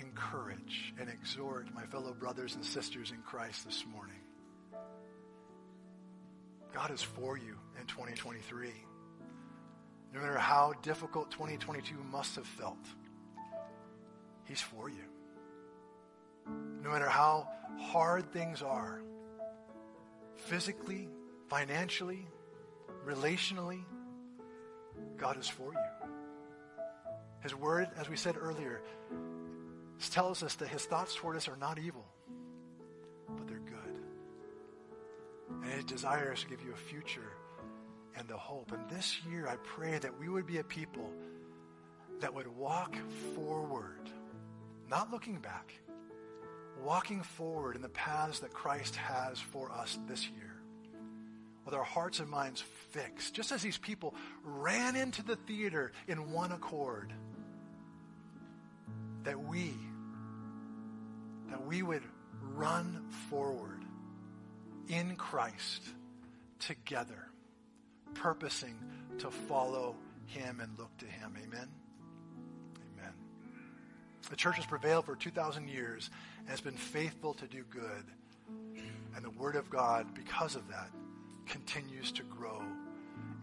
encourage and exhort my fellow brothers and sisters in Christ this morning. God is for you in 2023. No matter how difficult 2022 must have felt, He's for you. No matter how hard things are, physically, financially, relationally, God is for you. His word, as we said earlier, tells us that his thoughts toward us are not evil, but they're good. And his desire is to give you a future and a hope. And this year, I pray that we would be a people that would walk forward, not looking back, walking forward in the paths that Christ has for us this year. With our hearts and minds fixed, just as these people ran into the theater in one accord, that we, that we would run forward in Christ together, purposing to follow him and look to him. Amen. The church has prevailed for 2,000 years and has been faithful to do good. And the Word of God, because of that, continues to grow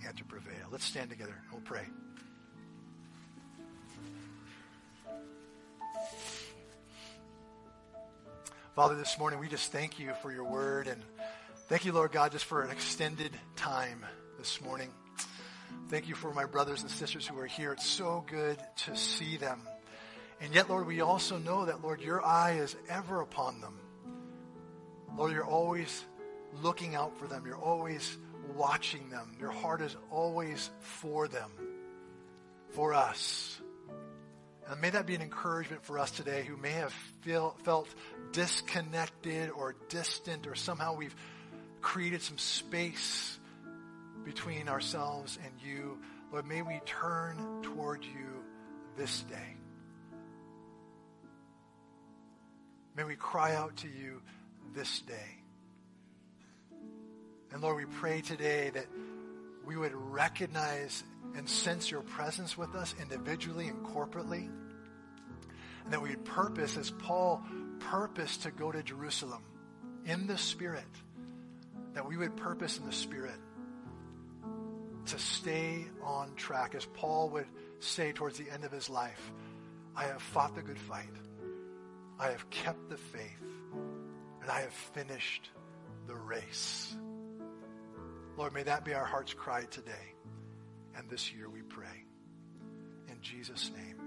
and to prevail. Let's stand together and we'll pray. Father, this morning we just thank you for your word and thank you, Lord God, just for an extended time this morning. Thank you for my brothers and sisters who are here. It's so good to see them. And yet, Lord, we also know that, Lord, your eye is ever upon them. Lord, you're always looking out for them. You're always watching them. Your heart is always for them, for us. And may that be an encouragement for us today who may have feel, felt disconnected or distant or somehow we've created some space between ourselves and you. Lord, may we turn toward you this day. May we cry out to you this day. And Lord, we pray today that we would recognize and sense your presence with us individually and corporately. And that we would purpose, as Paul purposed to go to Jerusalem in the Spirit, that we would purpose in the Spirit to stay on track. As Paul would say towards the end of his life, I have fought the good fight. I have kept the faith. And I have finished the race. Lord, may that be our heart's cry today. And this year we pray. In Jesus' name.